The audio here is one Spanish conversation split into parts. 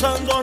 pasando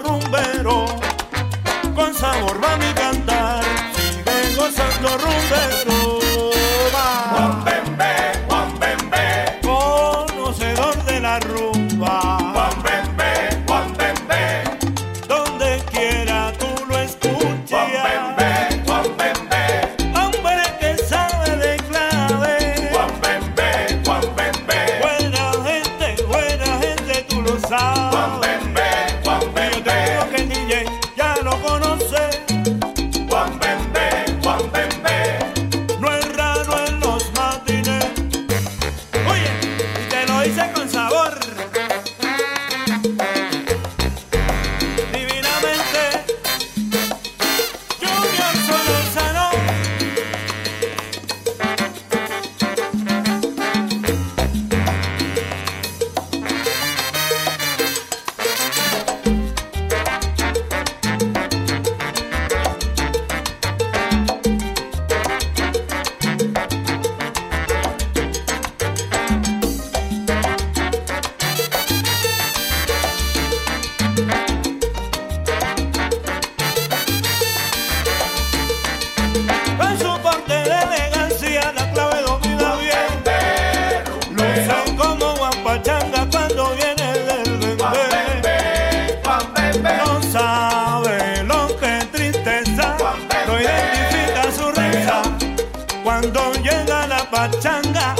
Cuando llega la pachanga.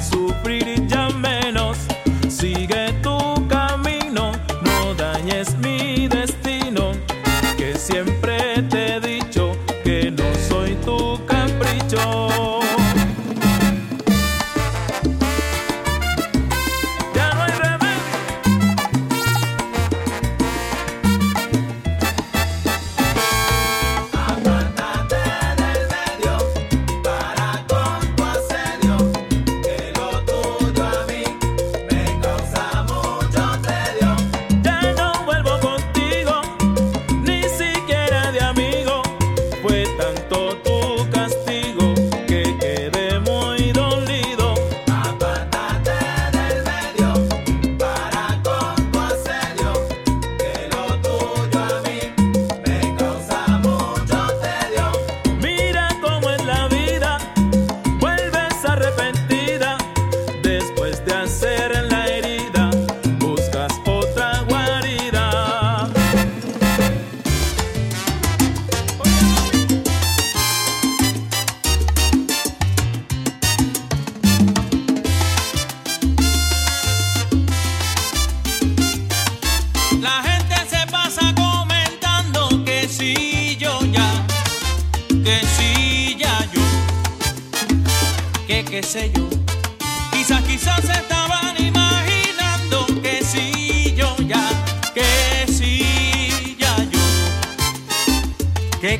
sufrir ya.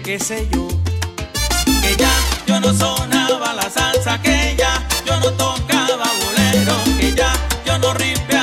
que sé yo. Que ya yo no sonaba la salsa, que ya yo no tocaba bolero, que ya yo no ripé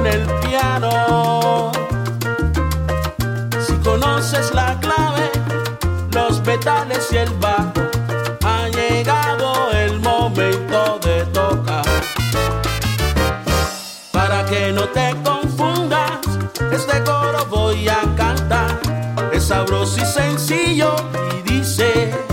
con el piano. Si conoces la clave, los petales y el bajo, ha llegado el momento de tocar. Para que no te confundas, este coro voy a cantar. Es sabroso y sencillo y dice.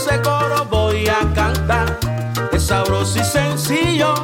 ese coro voy a cantar. Es sabroso y sencillo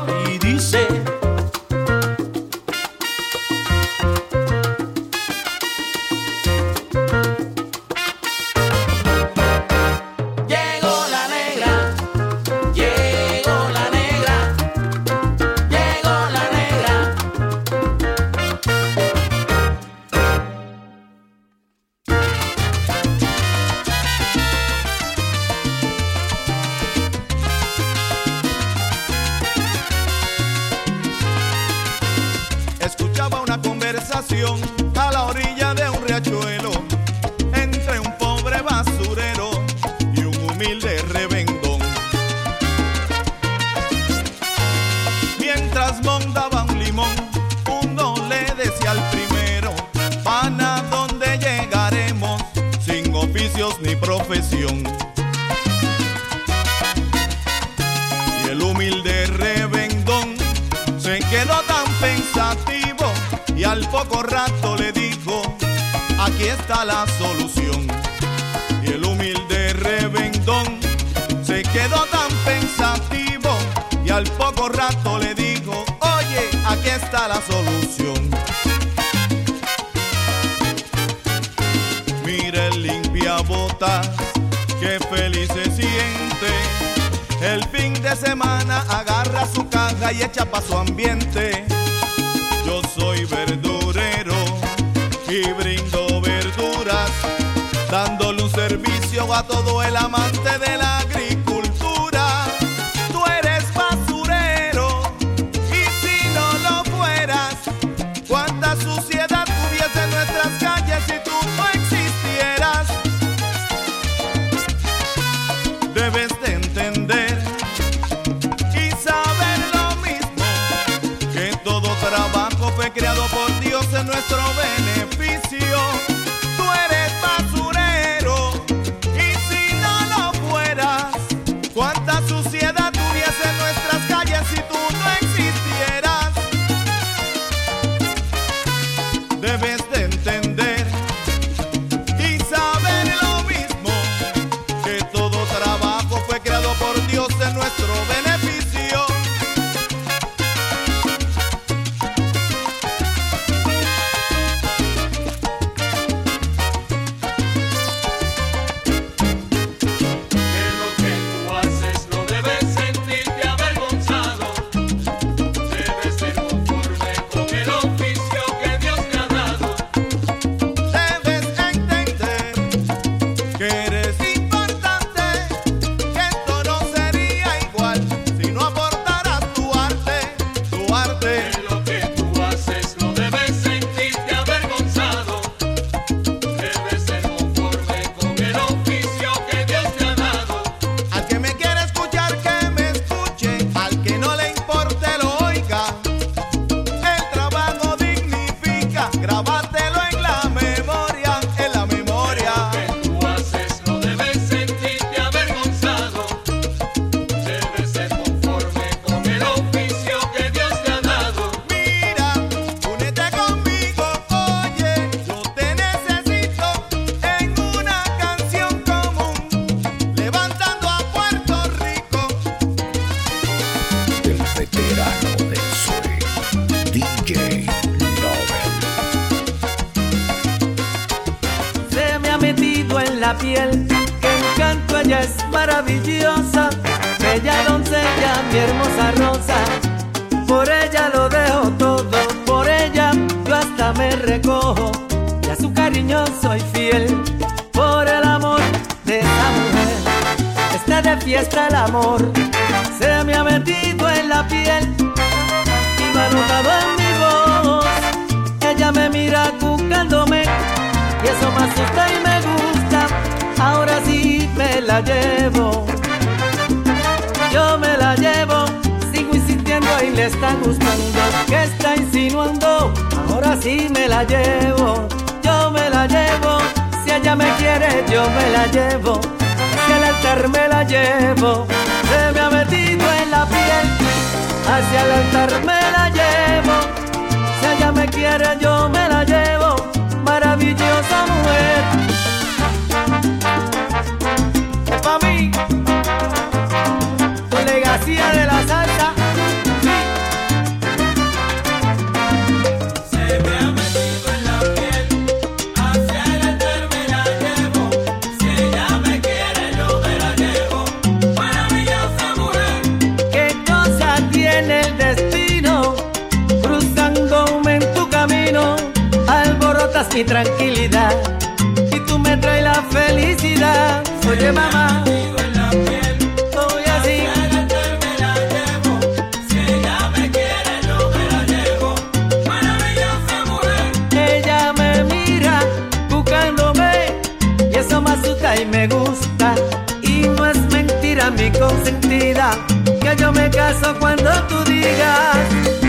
fin de semana agarra su caja y echa pa' su ambiente. Yo soy verdurero y brindo verduras, dándole un servicio a todo el amante de la se me ha metido en la piel, hacia el altar me la llevo, si ella me quiere yo me la llevo, maravillosa mujer. Pa' mí. Tranquilidad, y tú me traes la felicidad, soy mamá, estoy así, me la llevo, si ella me quiere no me la llevo, maravilla mujer, ella me mira buscándome, y eso me azota y me gusta, y no es mentira mi consentida, que yo me caso cuando tú digas.